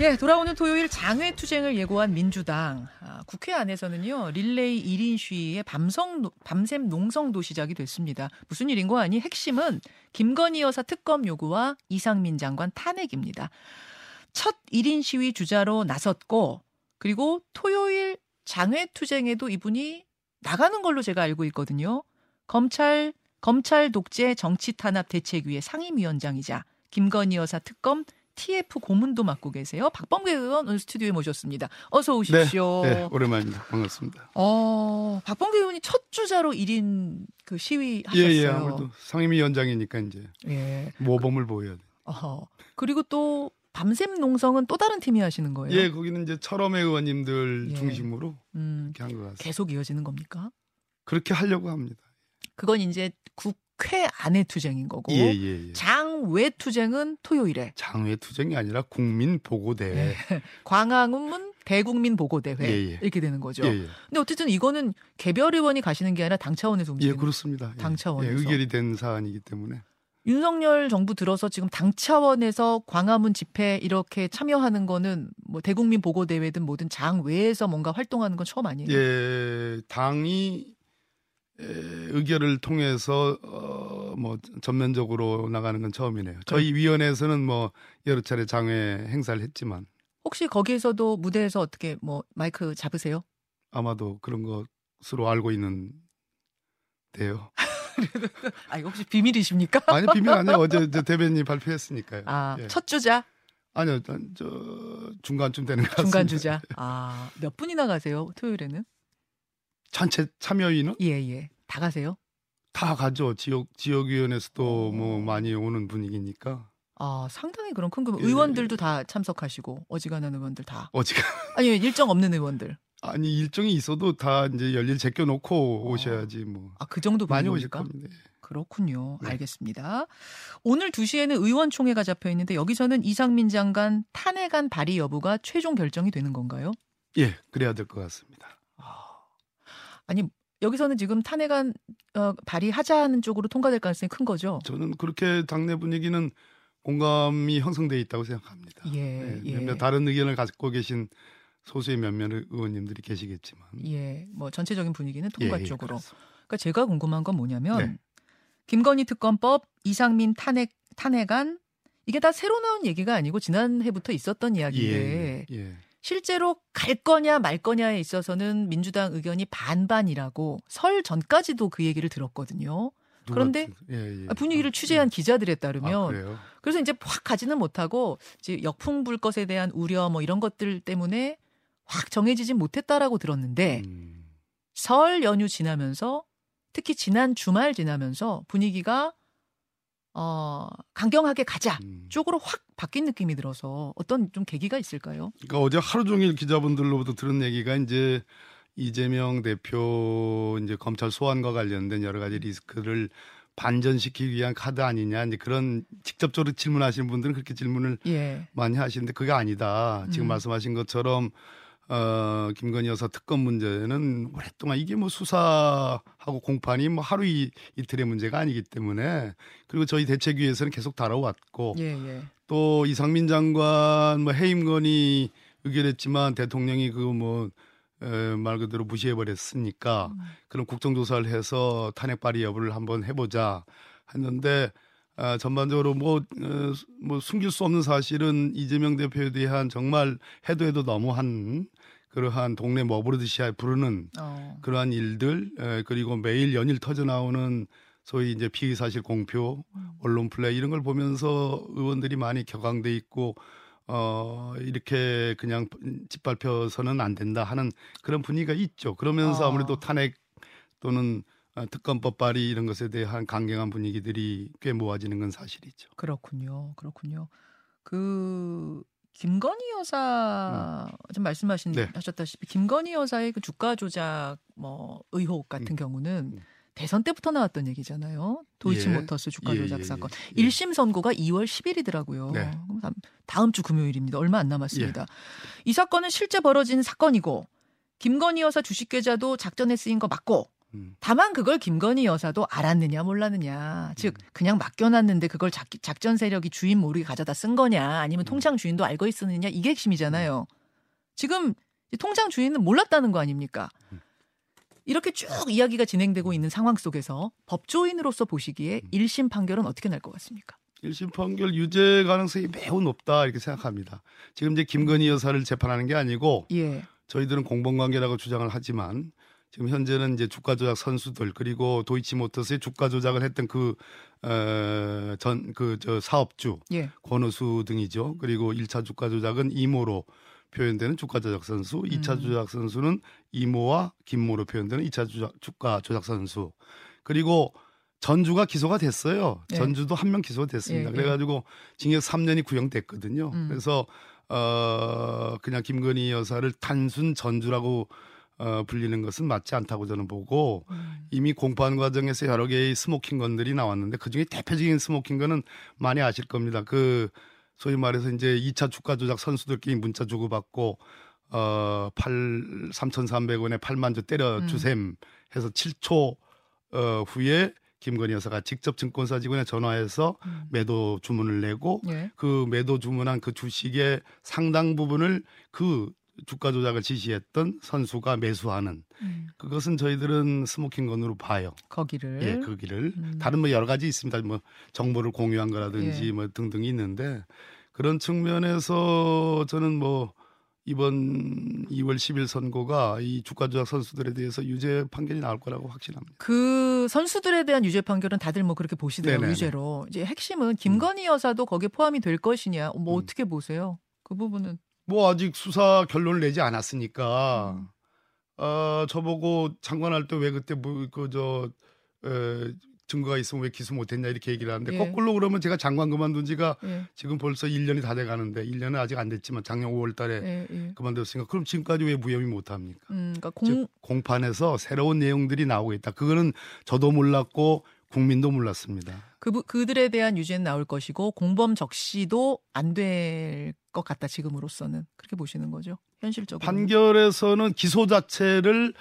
예, 돌아오는 토요일 장외 투쟁을 예고한 민주당. 아, 국회 안에서는요, 릴레이 1인 시위에 밤성, 밤샘 농성도 시작이 됐습니다. 무슨 일인고 하니 핵심은 김건희 여사 특검 요구와 이상민 장관 탄핵입니다. 첫 1인 시위 주자로 나섰고, 그리고 토요일 장외 투쟁에도 이분이 나가는 걸로 제가 알고 있거든요. 검찰, 검찰 독재 정치 탄압 대책위의 상임위원장이자 김건희 여사 특검 TF 고문도 맡고 계세요. 박범계 의원 오늘 스튜디오에 모셨습니다. 어서 오십시오. 네, 네 오랜만입니다. 반갑습니다. 어, 박범계 의원이 첫 주자로 1인 그 시위 하셨어요. 예, 예, 아무래도 상임위원장이니까 이제 예. 모범을 보여야 돼. 어허. 그리고 또 밤샘 농성은 또 다른 팀이 하시는 거예요? 예, 거기는 이제 철험의 의원님들 예. 중심으로 음, 이렇게 한 것 같습니다. 계속 이어지는 겁니까? 그렇게 하려고 합니다. 그건 이제 국 국회 안의 투쟁인 거고 예, 예, 예. 장외 투쟁은 토요일에 장외 투쟁이 아니라 국민 보고 대회 예. 광화문 대국민 보고 대회 예, 예. 이렇게 되는 거죠. 근데 어쨌든 이거는 개별 의원이 가시는 게 아니라 당 차원에서 움직이는 예 그렇습니다. 당 차원에서 의결이 된 사안이기 때문에 윤석열 정부 들어서 지금 당 차원에서 광화문 집회 이렇게 참여하는 거는 뭐 대국민 보고 대회든 뭐든 장 외에서 뭔가 활동하는 건 처음 아니에요? 예, 당이 의결을 통해서 어, 뭐 전면적으로 나가는 건 처음이네요. 저희 위원회에서는 뭐 여러 차례 장외 행사를 했지만 혹시 거기에서도 무대에서 어떻게 뭐 마이크 잡으세요? 아마도 그런 것으로 알고 있는데요. 아 이거 혹시 비밀이십니까? 아니 비밀 아니에요. 어제 대변인 발표했으니까요. 아첫 예. 주자? 아니요, 저 중간쯤 되는 것 같습니다. 중간 주자. 아 몇 분이나 가세요 토요일에는? 전체 참여인은? 예, 예. 다 가세요? 다 가죠. 지역 지역위원회에서도 어... 뭐 많이 오는 분위기니까. 아 상당히 그런 큰그 의원들도 다 참석하시고 어지간한 의원들 다. 어지간. 아니 일정 없는 의원들. 아니 일정이 있어도 다 이제 열일 제껴놓고 어... 오셔야지 뭐. 아 그 정도 많이 오실 겁니다. 그렇군요. 네. 알겠습니다. 오늘 2시에는 의원총회가 잡혀 있는데 여기서는 이상민 장관 탄핵안 발의 여부가 최종 결정이 되는 건가요? 예, 그래야 될 것 같습니다. 아니 여기서는 지금 탄핵안 어, 발의하자는 쪽으로 통과될 가능성이 큰 거죠. 저는 그렇게 당내 분위기는 공감이 형성돼 있다고 생각합니다. 예, 네, 예. 몇몇 다른 의견을 갖고 계신 소수의 몇몇 의원님들이 계시겠지만, 예, 뭐 전체적인 분위기는 통과 예, 예 쪽으로. 그 그러니까 제가 궁금한 건 뭐냐면 네. 김건희 특검법, 이상민 탄핵 탄핵안 이게 다 새로 나온 얘기가 아니고 지난해부터 있었던 이야기인데. 예, 예. 실제로 갈 거냐 말 거냐에 있어서는 민주당 의견이 반반이라고 설 전까지도 그 얘기를 들었거든요. 그런데 예, 예. 분위기를 아, 취재한 예. 기자들에 따르면 아, 그래서 이제 확 가지는 못하고 이제 역풍 불 것에 대한 우려 뭐 이런 것들 때문에 확 정해지진 못했다라고 들었는데 음. 설 연휴 지나면서 특히 지난 주말 지나면서 분위기가 어, 강경하게 가자 음. 쪽으로 확 바뀐 느낌이 들어서 어떤 좀 계기가 있을까요? 그러니까 어제 하루 종일 기자분들로부터 들은 얘기가 이제 이재명 대표 이제 검찰 소환과 관련된 여러 가지 리스크를 반전시키기 위한 카드 아니냐 이제 그런 직접적으로 질문하시는 분들은 그렇게 질문을 예. 많이 하시는데 그게 아니다. 지금 음. 말씀하신 것처럼 어, 김건희 여사 특검 문제는 오랫동안 이게 뭐 수사하고 공판이 뭐 하루 이, 이틀의 문제가 아니기 때문에 그리고 저희 대책위에서는 계속 다뤄왔고 예, 예. 또 이상민 장관 뭐 해임 건이 의결했지만 대통령이 그뭐 말 그대로 무시해버렸으니까 음. 그런 국정조사를 해서 탄핵 발의 여부를 한번 해보자 했는데 아, 전반적으로 뭐, 어, 뭐 숨길 수 없는 사실은 이재명 대표에 대한 정말 해도 해도 너무한 그러한 동네 머부르듯이 부르는 어. 그러한 일들 에, 그리고 매일 연일 터져 나오는 소위 이제 피의 사실 공표, 음. 언론 플레이 이런 걸 보면서 의원들이 많이 격앙돼 있고 어 이렇게 그냥 짓밟혀서는 안 된다 하는 그런 분위기가 있죠. 그러면서 어. 아무래도 탄핵 또는 어, 특검법 발의 이런 것에 대한 강경한 분위기들이 꽤 모아지는 건 사실이죠. 그렇군요. 그렇군요. 그 김건희 여사 음. 좀 말씀하신 네. 하셨다시피 김건희 여사의 그 주가 조작 뭐 의혹 같은 음. 경우는 음. 대선 때부터 나왔던 얘기잖아요. 도이치모터스 예. 주가 조작 예, 예, 사건. 예. 1심 선고가 2월 10일이더라고요. 네. 다음 주 금요일입니다. 얼마 안 남았습니다. 예. 이 사건은 실제 벌어진 사건이고 김건희 여사 주식 계좌도 작전에 쓰인 거 맞고 음. 다만 그걸 김건희 여사도 알았느냐 몰랐느냐. 즉 음. 그냥 맡겨놨는데 그걸 작, 작전 세력이 주인 모르게 가져다 쓴 거냐 아니면 음. 통장 주인도 알고 있었느냐 이게 핵심이잖아요. 지금 통장 주인은 몰랐다는 거 아닙니까? 이렇게 쭉 이야기가 진행되고 있는 상황 속에서 법조인으로서 보시기에 1심 판결은 어떻게 날 것 같습니까? 1심 판결 유죄 가능성이 매우 높다 이렇게 생각합니다. 지금 이제 김건희 여사를 재판하는 게 아니고 예. 저희들은 공범관계라고 주장을 하지만 지금 현재는 이제 주가 조작 선수들 그리고 도이치모터스의 주가 조작을 했던 그 어, 전그저 사업주 예. 권오수 등이죠. 그리고 1차 주가 조작은 이모로 표현되는 주가 조작 선수, 2차 음. 조작 선수는 이모와 김모로 표현되는 2차 조작, 주가 조작 선수. 그리고 전주가 기소가 됐어요. 예. 전주도 한 명 기소가 됐습니다. 예, 예. 그래가지고 징역 3년이 구형됐거든요. 음. 그래서 어 그냥 김건희 여사를 단순 전주라고 어, 불리는 것은 맞지 않다고 저는 보고 음. 이미 공판 과정에서 여러 개의 smoking gun들이 나왔는데 그 중에 대표적인 smoking gun은 많이 아실 겁니다. 그 소위 말해서 이제 2차 주가 조작 선수들끼리 문자 주고받고 어, 8, 3,300원에 8만 주 때려 주셈 음. 해서 7초 어, 후에 김건희 여사가 직접 증권사 직원에 전화해서 음. 매도 주문을 내고 예. 그 매도 주문한 그 주식의 상당 부분을 그 주가 조작을 지시했던 선수가 매수하는 음. 그것은 저희들은 smoking gun으로 봐요. 거기를 예, 거기를 음. 다른 뭐 여러 가지 있습니다. 뭐 정보를 공유한 거라든지 예. 뭐 등등이 있는데 그런 측면에서 저는 뭐 이번 2월 10일 선고가 이 주가 조작 선수들에 대해서 유죄 판결이 나올 거라고 확신합니다. 그 선수들에 대한 유죄 판결은 다들 뭐 그렇게 보시더라고요. 유죄로. 이제 핵심은 김건희 여사도 거기에 포함이 될 것이냐. 뭐 음. 어떻게 보세요? 그 부분은 뭐 아직 수사 결론을 내지 않았으니까 음. 어 저보고 장관할 때 왜 그때 뭐 그저 증거가 있으면 왜 기소 못했냐 이렇게 얘기를 하는데 예. 거꾸로 그러면 제가 장관 그만둔 지가 예. 지금 벌써 1년이 다 돼 가는데 1년은 아직 안 됐지만 작년 5월 달에 예, 예. 그만뒀으니까 그럼 지금까지 왜 무혐의 못 합니까? 음, 그러니까 공... 공판에서 새로운 내용들이 나오고 있다. 그거는 저도 몰랐고 국민도 몰랐습니다. 그 그들에 대한 유죄는 나올 것이고 공범 적시도 안 될 것 같다 지금으로서는 그렇게 보시는 거죠 현실적으로 판결에서는 기소 자체를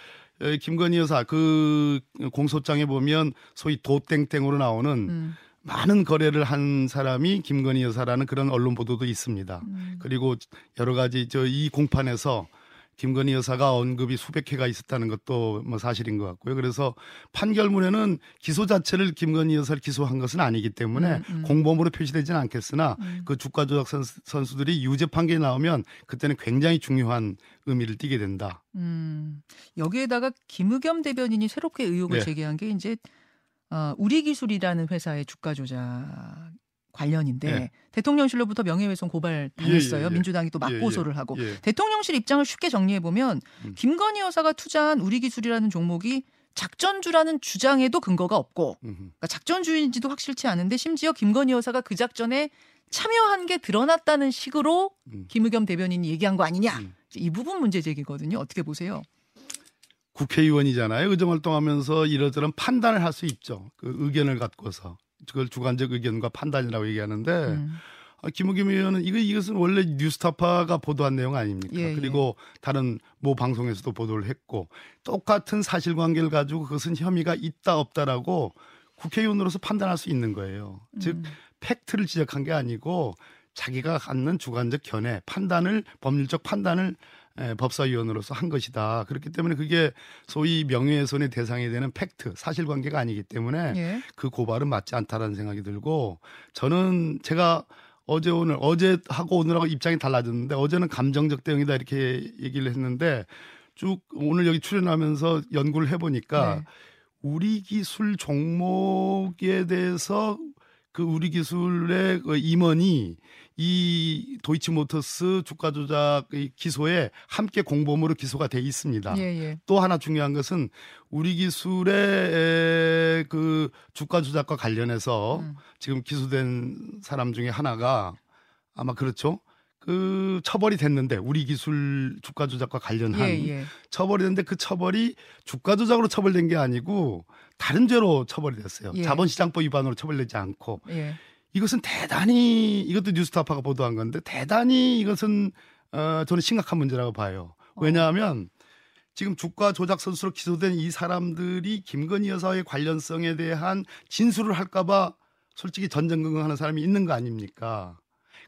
김건희 여사 그 공소장에 보면 소위 도땡땡으로 나오는 음. 많은 거래를 한 사람이 김건희 여사라는 그런 언론 보도도 있습니다. 음. 그리고 여러 가지 저 이 공판에서 김건희 여사가 언급이 수백 회가 있었다는 것도 뭐 사실인 것 같고요. 그래서 판결문에는 기소 자체를 김건희 여사를 기소한 것은 아니기 때문에 음, 음. 공범으로 표시되지는 않겠으나 음. 그 주가 조작 선수, 들이 유죄 판결이 나오면 그때는 굉장히 중요한 의미를 띠게 된다. 음. 여기에다가 김의겸 대변인이 새롭게 의혹을 네. 제기한 게 이제 어, 우리 기술이라는 회사의 주가 조작 관련인데 예. 대통령실로부터 명예훼손 고발 당했어요. 예, 예, 예. 민주당이 또 맞고소를 예, 예. 하고 대통령실 입장을 쉽게 정리해 보면 음. 김건희 여사가 투자한 우리 기술이라는 종목이 작전주라는 주장에도 근거가 없고 그러니까 작전주인지도 확실치 않은데 심지어 김건희 여사가 그 작전에 참여한 게 드러났다는 식으로 음. 김의겸 대변인이 얘기한 거 아니냐 음. 이 부분 문제 제기거든요. 어떻게 보세요? 국회의원이잖아요. 의정 활동하면서 이러저런 판단을 할 수 있죠. 그 의견을 갖고서 그걸 주관적 의견과 판단이라고 얘기하는데 음. 아, 김우겸 의원은 이거 이것은 원래 뉴스타파가 보도한 내용 아닙니까? 예, 예. 그리고 예. 다른 모 방송에서도 보도를 했고 똑같은 사실관계를 가지고 그것은 혐의가 있다 없다라고 국회의원으로서 판단할 수 있는 거예요. 음. 즉 팩트를 지적한 게 아니고 자기가 갖는 주관적 견해, 판단을 법률적 판단을 예, 법사위원으로서 한 것이다. 그렇기 때문에 그게 소위 명예훼손의 대상이 되는 팩트, 사실관계가 아니기 때문에 예. 그 고발은 맞지 않다라는 생각이 들고 저는 제가 어제 오늘 어제 하고 오늘하고 입장이 달라졌는데 어제는 감정적 대응이다 이렇게 얘기를 했는데 쭉 오늘 여기 출연하면서 연구를 해보니까 네. 우리 기술 종목에 대해서 그 우리 기술의 그 임원이 이 도이치모터스 주가 조작 기소에 함께 공범으로 기소가 돼 있습니다. 예, 예. 또 하나 중요한 것은 우리 기술의 그 주가 조작과 관련해서 음. 지금 기소된 사람 중에 하나가 아마 그렇죠. 그 처벌이 됐는데 우리 기술 주가 조작과 관련한 예, 예. 처벌이 됐는데 그 처벌이 주가 조작으로 처벌된 게 아니고 다른 죄로 처벌이 됐어요. 예. 자본시장법 위반으로 처벌되지 않고 예. 이것은 대단히 이것도 뉴스타파가 보도한 건데 대단히 이것은 어 저는 심각한 문제라고 봐요. 어. 왜냐하면 지금 주가 조작 선수로 기소된 이 사람들이 김건희 여사의 관련성에 대한 진술을 할까봐 솔직히 전전긍긍하는 사람이 있는 거 아닙니까?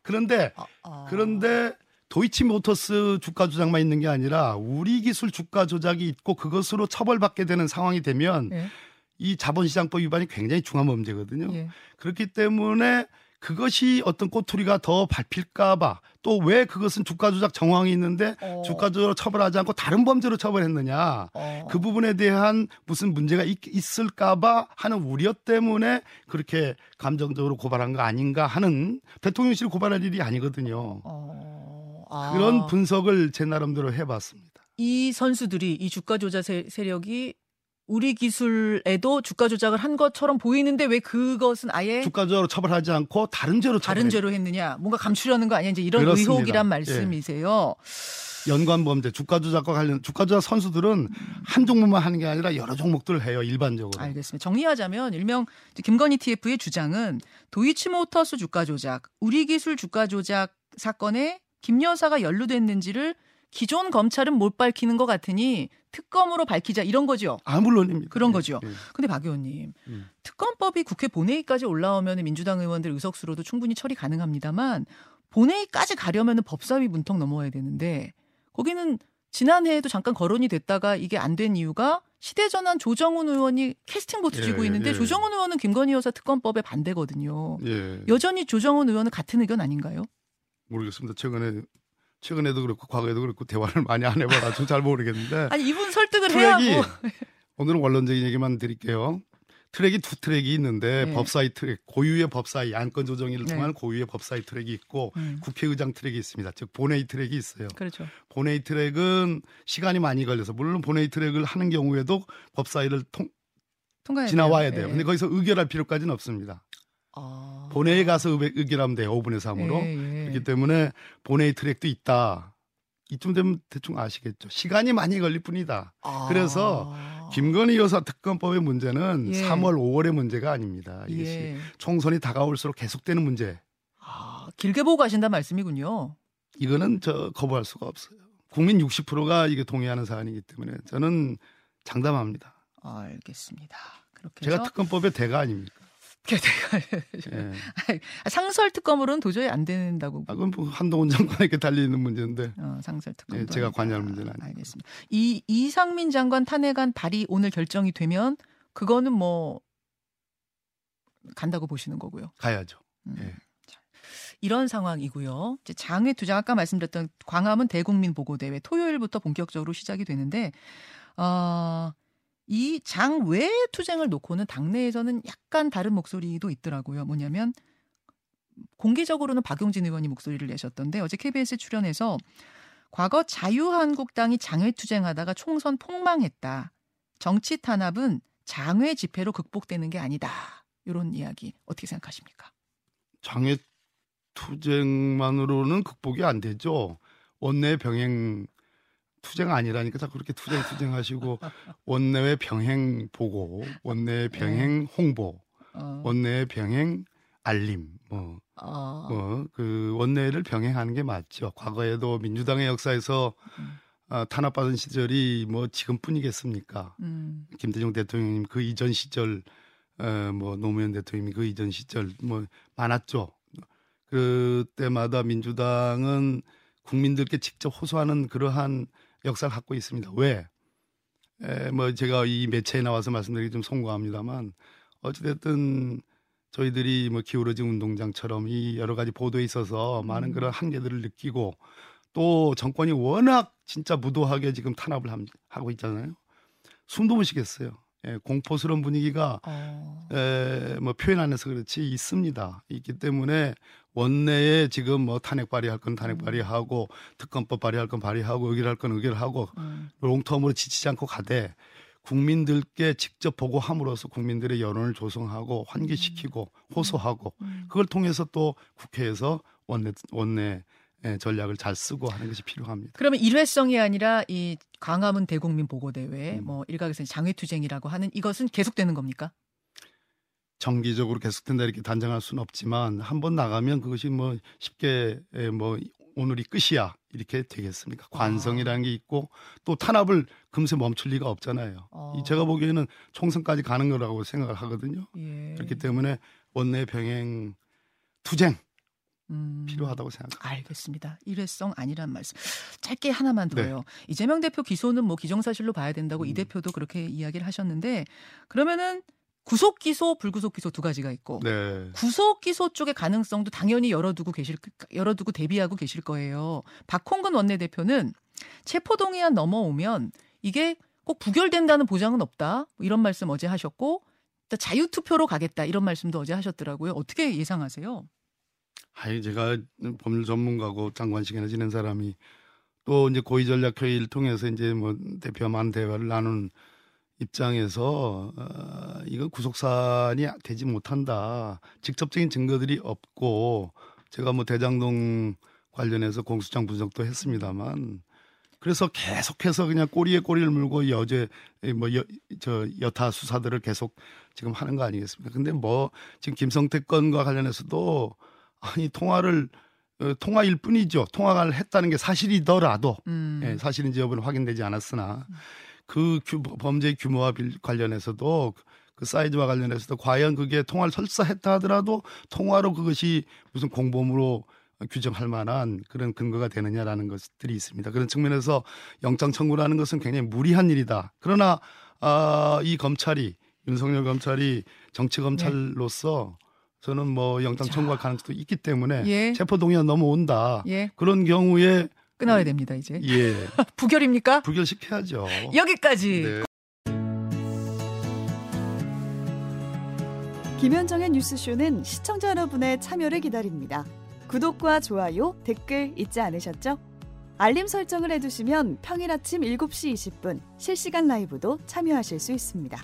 그런데 아, 아. 그런데 도이치모터스 주가 조작만 있는 게 아니라 우리 기술 주가 조작이 있고 그것으로 처벌받게 되는 상황이 되면 네. 이 자본시장법 위반이 굉장히 중한 문제거든요. 예. 그렇기 때문에 그것이 어떤 꼬투리가 더 밟힐까봐 또 왜 그것은 주가 조작 정황이 있는데 어. 주가 조작 처벌하지 않고 다른 범죄로 처벌했느냐 어. 그 부분에 대한 무슨 문제가 있, 있을까봐 하는 우려 때문에 그렇게 감정적으로 고발한 거 아닌가 하는 대통령실 고발할 일이 아니거든요. 어. 아. 그런 분석을 제 나름대로 해봤습니다. 이 선수들이 이 주가 조작 세력이 우리 기술에도 주가 조작을 한 것처럼 보이는데 왜 그것은 아예 주가 조작으로 처벌하지 않고 다른 죄로 다른 죄로 했느냐 뭔가 감추려는 거 아니야 이제 이런 그렇습니다. 의혹이란 예. 말씀이세요. 예. 연관 범죄 주가 조작과 관련 주가 조작 선수들은 한 종목만 하는 게 아니라 여러 종목들을 해요 일반적으로. 알겠습니다. 정리하자면 일명 김건희 TF의 주장은 도이치모터스 주가 조작, 우리 기술 주가 조작 사건에 김 여사가 연루됐는지를 기존 검찰은 못 밝히는 것 같으니 특검으로 밝히자 이런 거죠. 아 물론입니다. 그런 예, 거죠. 예. 근데 박 의원님 음. 특검법이 국회 본회의까지 올라오면 민주당 의원들 의석수로도 충분히 처리 가능합니다만 본회의까지 가려면 법사위 문턱 넘어야 되는데 거기는 지난해에도 잠깐 거론이 됐다가 이게 안 된 이유가 시대전환 조정훈 의원이 캐스팅 보트 쥐고 예, 있는데 예. 조정훈 의원은 김건희 여사 특검법에 반대거든요. 예. 여전히 조정훈 의원은 같은 의견 아닌가요? 모르겠습니다. 최근에 최근에도 그렇고 과거에도 그렇고 대화를 많이 안 해봐가지고 잘 모르겠는데. 아니 이분 설득을 해야 뭐. 오늘은 원론적인 얘기만 드릴게요. 트랙이 두 트랙이 있는데 네. 법사위 트랙, 고유의 법사위 안건 조정위를 네. 통한 고유의 법사위 트랙이 있고 음. 국회의장 트랙이 있습니다. 즉 본회의 트랙이 있어요. 그렇죠. 본회의 트랙은 시간이 많이 걸려서 물론 본회의 트랙을 하는 경우에도 법사위를 통 지나와야 돼요. 네. 근데 거기서 의결할 필요까지는 없습니다. 아. 본회의 가서 의결하면 돼요. 5분의 3으로. 예, 예. 그렇기 때문에 본회의 트랙도 있다. 이쯤 되면 대충 아시겠죠. 시간이 많이 걸릴 뿐이다. 아. 그래서 김건희 여사 특검법의 문제는 예. 3월, 5월의 문제가 아닙니다. 이것이 예. 총선이 다가올수록 계속되는 문제. 아, 길게 보고 가신다 말씀이군요. 이거는 저 거부할 수가 없어요. 국민 60%가 이게 동의하는 사안이기 때문에 저는 장담합니다. 알겠습니다. 그렇게 제가 특검법의 대가 아닙니까? 예. 상설 특검으로는 도저히 안 된다고. 아, 그건 뭐 한동훈 장관에게 달리는 문제인데. 어, 상설 특검. 예, 제가 관여할 문제는 아니고. 알겠습니다. 이 이상민 장관 탄핵안 발의 오늘 결정이 되면 그거는 뭐 간다고 보시는 거고요. 가야죠. 음. 예. 이런 상황이고요. 이제 장외 투쟁 아까 말씀드렸던 광화문 대국민 보고 대회 토요일부터 본격적으로 시작이 되는데 어, 이 장외 투쟁을 놓고는 당내에서는 약간 다른 목소리도 있더라고요. 뭐냐면 공개적으로는 박용진 의원이 목소리를 내셨던데 어제 KBS에 출연해서 과거 자유한국당이 장외 투쟁하다가 총선 폭망했다. 정치 탄압은 장외 집회로 극복되는 게 아니다. 이런 이야기 어떻게 생각하십니까? 장외 투쟁만으로는 극복이 안 되죠. 원내 병행 투쟁 아니라니까 자꾸 그렇게 투쟁 투쟁하시고 원내외 병행 보고 원내 병행 네. 홍보 어. 원내 병행 알림 뭐 어. 뭐그 원내를 병행하는 게 맞죠. 과거에도 민주당의 역사에서 음. 어, 탄압받은 시절이 뭐 지금뿐이겠습니까? 음. 김대중 대통령님 그 이전 시절 어, 뭐 노무현 대통령님 그 이전 시절 뭐 많았죠. 그때마다 민주당은 국민들께 직접 호소하는 그러한 역사를 갖고 있습니다. 왜? 에, 뭐 제가 이 매체에 나와서 말씀드리기 좀 송구합니다만 어찌됐든 저희들이 뭐 기울어진 운동장처럼 이 여러 가지 보도에 있어서 많은 음. 그런 한계들을 느끼고 또 정권이 워낙 진짜 무도하게 지금 탄압을 하고 있잖아요. 숨도 못 쉬겠어요. 예, 공포스러운 분위기가 어. 에, 뭐 표현 안 해서 그렇지 있습니다. 있기 때문에 원내에 지금 뭐 탄핵 발의할 건 탄핵 음. 발의하고 특검법 발의할 건 발의하고 의결할 건 의결하고 음. 롱텀으로 지치지 않고 가되 국민들께 직접 보고함으로써 국민들의 여론을 조성하고 환기시키고 음. 호소하고 음. 그걸 통해서 또 국회에서 원내 원내 전략을 잘 쓰고 하는 것이 필요합니다. 그러면 일회성이 아니라 이 광화문 대국민 보고 대회 음. 뭐 일각에서 장외투쟁이라고 하는 이것은 계속되는 겁니까? 정기적으로 계속된다 이렇게 단정할 수는 없지만 한 번 나가면 그것이 뭐 쉽게 뭐 오늘이 끝이야 이렇게 되겠습니까? 관성이라는 게 있고 또 탄압을 금세 멈출 리가 없잖아요. 어. 이 제가 보기에는 총선까지 가는 거라고 생각을 하거든요. 예. 그렇기 때문에 원내 병행 투쟁 음. 필요하다고 생각합니다. 알겠습니다. 일회성 아니란 말씀. 짧게 하나만 더요. 이재명 대표 기소는 뭐 기정사실로 봐야 된다고 이 음. 대표도 그렇게 이야기를 하셨는데 그러면은 구속 기소, 불구속 기소 두 가지가 있고 네. 구속 기소 쪽의 가능성도 당연히 열어두고 계실 열어두고 대비하고 계실 거예요. 박홍근 원내대표는 체포 동의안 넘어오면 이게 꼭 부결된다는 보장은 없다. 뭐 이런 말씀 어제 하셨고 또 자유 투표로 가겠다 이런 말씀도 어제 하셨더라고요. 어떻게 예상하세요? 아니 제가 법률 전문가고 장관직에나 지낸 사람이 또 이제 고위 전략 회의를 통해서 이제 뭐 대표만 대화를 나눈 입장에서 어, 이건 구속사안이 되지 못한다. 직접적인 증거들이 없고 제가 뭐 대장동 관련해서 공수장 분석도 했습니다만 그래서 계속해서 그냥 꼬리에 꼬리를 물고 여제 뭐저 여타 수사들을 계속 지금 하는 거 아니겠습니까? 근데 뭐 지금 김성태 건과 관련해서도 아니 통화를 어, 통화일 뿐이죠. 통화를 했다는 게 사실이더라도 음. 예, 사실인지 여부는 확인되지 않았으나 그 규, 범죄 규모와 빌- 관련해서도 그 사이즈와 관련해서도 과연 그게 통화를 설사 했다 하더라도 통화로 그것이 무슨 공범으로 규정할 만한 그런 근거가 되느냐라는 것들이 있습니다. 그런 측면에서 영장 청구라는 것은 굉장히 무리한 일이다. 그러나 아, 이 검찰이 윤석열 검찰이 정치 검찰로서 저는 뭐 영장 자. 청구할 가능성도 있기 때문에 예. 체포 동의안 넘어온다. 예. 그런 경우에 끊어야 됩니다, 이제. 예 부결입니까? 부결시켜야죠. 여기까지. 네. 김현정의 뉴스쇼는 시청자 여러분의 참여를 기다립니다. 구독과 좋아요, 댓글 잊지 않으셨죠? 알림 설정을 해두시면 평일 아침 7시 20분 실시간 라이브도 참여하실 수 있습니다.